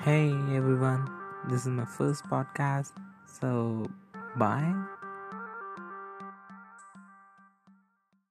Hey everyone, this is my first podcast, so bye.